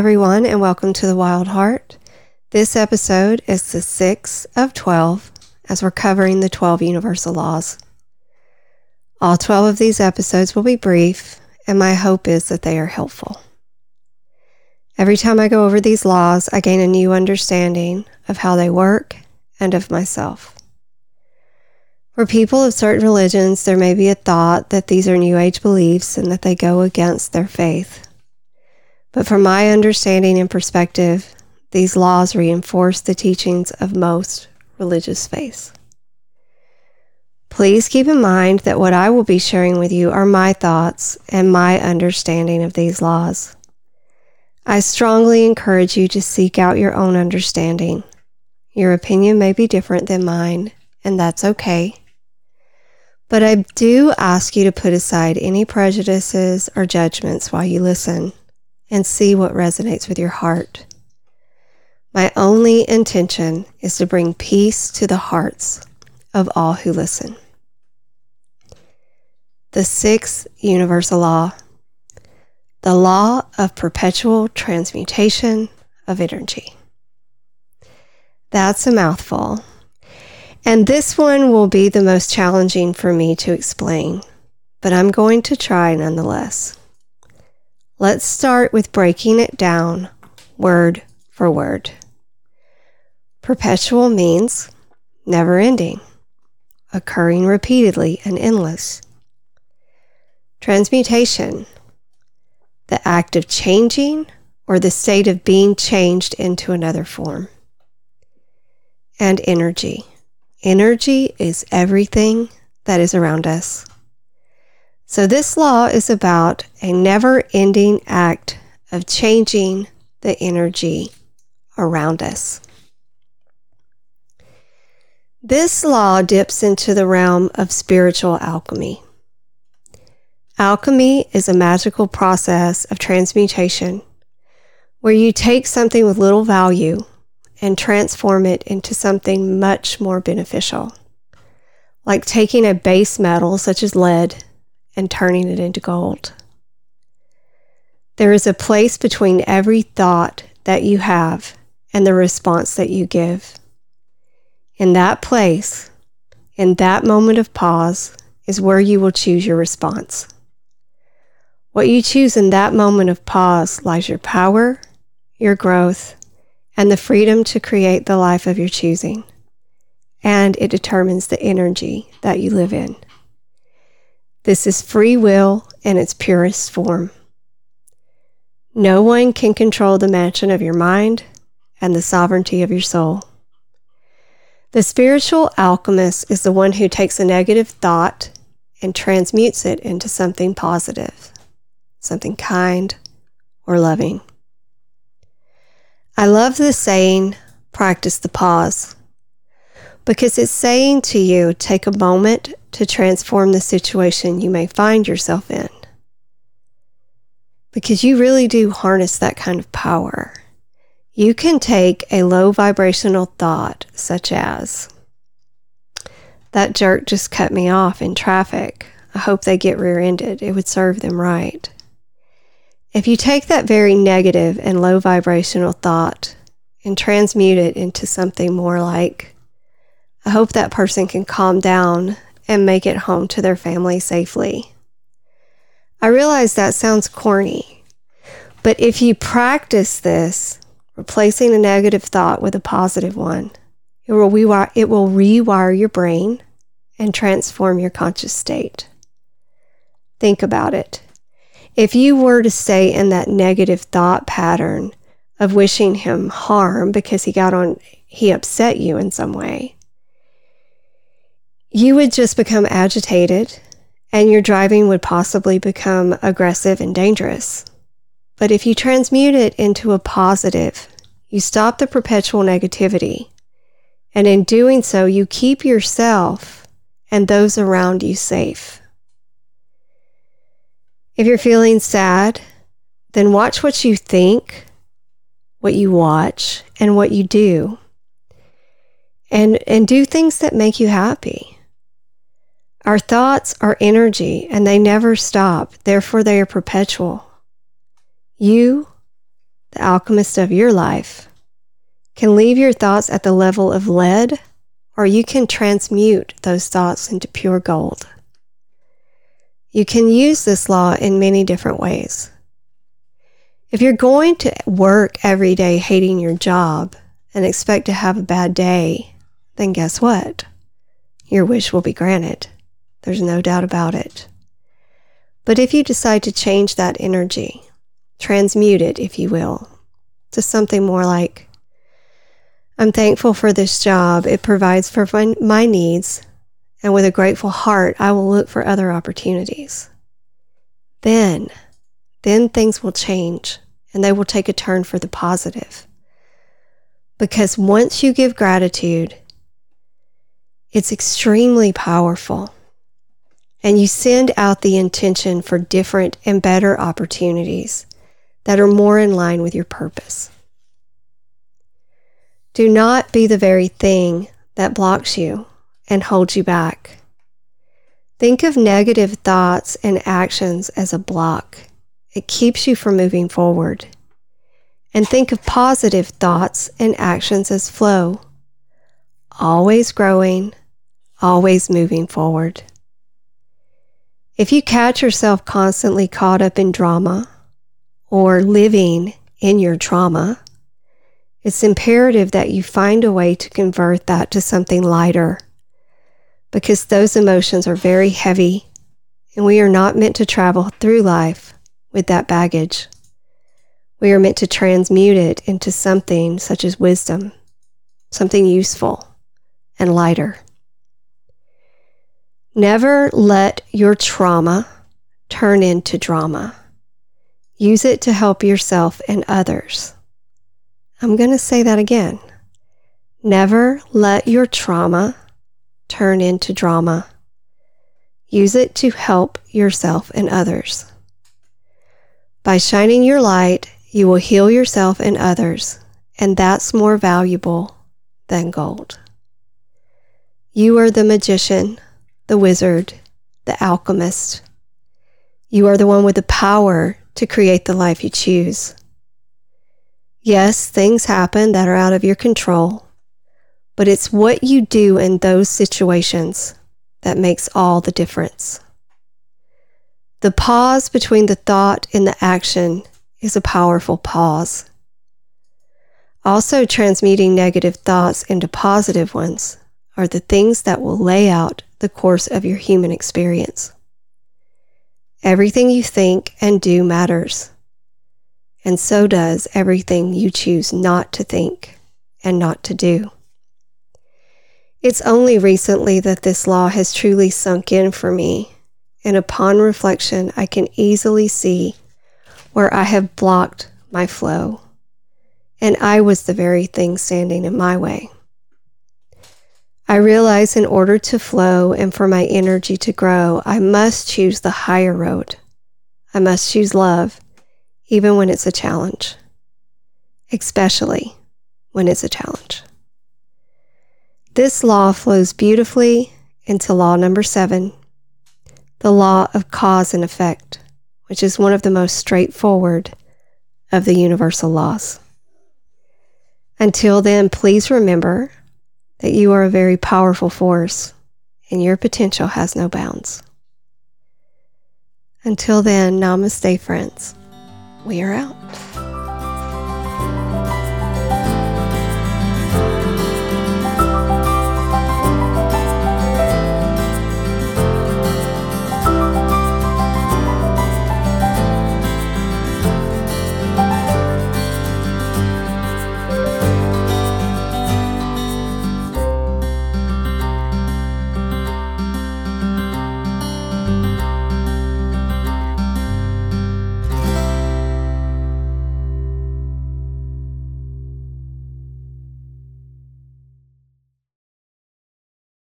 everyone, and welcome to The Wild Heart. This episode is the sixth of 12 as we're covering the 12 universal laws. All 12 of these episodes will be brief, and my hope is that they are helpful. Every time I go over these laws, I gain a new understanding of how they work and of myself. For people of certain religions, there may be a thought that these are New Age beliefs and that they go against their faith. But from my understanding and perspective, these laws reinforce the teachings of most religious faiths. Please keep in mind that what I will be sharing with you are my thoughts and my understanding of these laws. I strongly encourage you to seek out your own understanding. Your opinion may be different than mine, and that's okay. But I do ask you to put aside any prejudices or judgments while you listen and see what resonates with your heart. My only intention is to bring peace to the hearts of all who listen. The sixth universal law, the law of perpetual transmutation of energy. That's a mouthful. And this one will be the most challenging for me to explain, but I'm going to try nonetheless. Let's start with breaking it down word for word. Perpetual means never ending, occurring repeatedly and endless. Transmutation, the act of changing or the state of being changed into another form. And energy. Energy is everything that is around us. So, this law is about a never ending act of changing the energy around us. This law dips into the realm of spiritual alchemy. Alchemy is a magical process of transmutation where you take something with little value and transform it into something much more beneficial, like taking a base metal such as lead and turning it into gold. There is a place between every thought that you have and the response that you give. In that place, in that moment of pause, is where you will choose your response. What you choose in that moment of pause lies your power, your growth, and the freedom to create the life of your choosing. And it determines the energy that you live in. This is free will in its purest form. No one can control the mansion of your mind and the sovereignty of your soul. The spiritual alchemist is the one who takes a negative thought and transmutes it into something positive, something kind or loving. I love the saying, practice the pause, because it's saying to you, take a moment to transform the situation you may find yourself in. Because you really do harness that kind of power. You can take a low vibrational thought, such as, that jerk just cut me off in traffic. I hope they get rear ended. It would serve them right. If you take that very negative and low vibrational thought and transmute it into something more like, I hope that person can calm down and make it home to their family safely. I realize that sounds corny, but if you practice this, replacing a negative thought with a positive one, it will, rewire, it will rewire your brain and transform your conscious state. Think about it. If you were to stay in that negative thought pattern of wishing him harm because he got on, he upset you in some way, you would just become agitated and your driving would possibly become aggressive and dangerous. But if you transmute it into a positive, you stop the perpetual negativity. And in doing so, you keep yourself and those around you safe. If you're feeling sad, then watch what you think, what you watch, and what you do. And, and do things that make you happy. Our thoughts are energy and they never stop, therefore, they are perpetual. You the alchemist of your life, can leave your thoughts at the level of lead, or you can transmute those thoughts into pure gold. You can use this law in many different ways. If you're going to work every day hating your job and expect to have a bad day, then guess what? Your wish will be granted. There's no doubt about it. But if you decide to change that energy, transmute it, if you will, to something more like, I'm thankful for this job. It provides for my needs, and with a grateful heart, I will look for other opportunities. Then, then things will change and they will take a turn for the positive. Because once you give gratitude, it's extremely powerful. And you send out the intention for different and better opportunities that are more in line with your purpose. Do not be the very thing that blocks you and holds you back. Think of negative thoughts and actions as a block. It keeps you from moving forward. And think of positive thoughts and actions as flow. Always growing, always moving forward. If you catch yourself constantly caught up in drama or living in your trauma, it's imperative that you find a way to convert that to something lighter because those emotions are very heavy and we are not meant to travel through life with that baggage. We are meant to transmute it into something such as wisdom, something useful and lighter. Never let your trauma turn into drama. Use it to help yourself and others. I'm going to say that again. Never let your trauma turn into drama. Use it to help yourself and others. By shining your light, you will heal yourself and others, and that's more valuable than gold. You are the magician the wizard, the alchemist. You are the one with the power to create the life you choose. Yes, things happen that are out of your control, but it's what you do in those situations that makes all the difference. The pause between the thought and the action is a powerful pause. Also, transmuting negative thoughts into positive ones are the things that will lay out the course of your human experience. Everything you think and do matters, and so does everything you choose not to think and not to do. It's only recently that this law has truly sunk in for me, and upon reflection, I can easily see where I have blocked my flow, and I was the very thing standing in my way. I realize in order to flow and for my energy to grow, I must choose the higher road. I must choose love, even when it's a challenge, especially when it's a challenge. This law flows beautifully into law number seven, the law of cause and effect, which is one of the most straightforward of the universal laws. Until then, please remember that you are a very powerful force and your potential has no bounds. Until then, namaste, friends. We are out.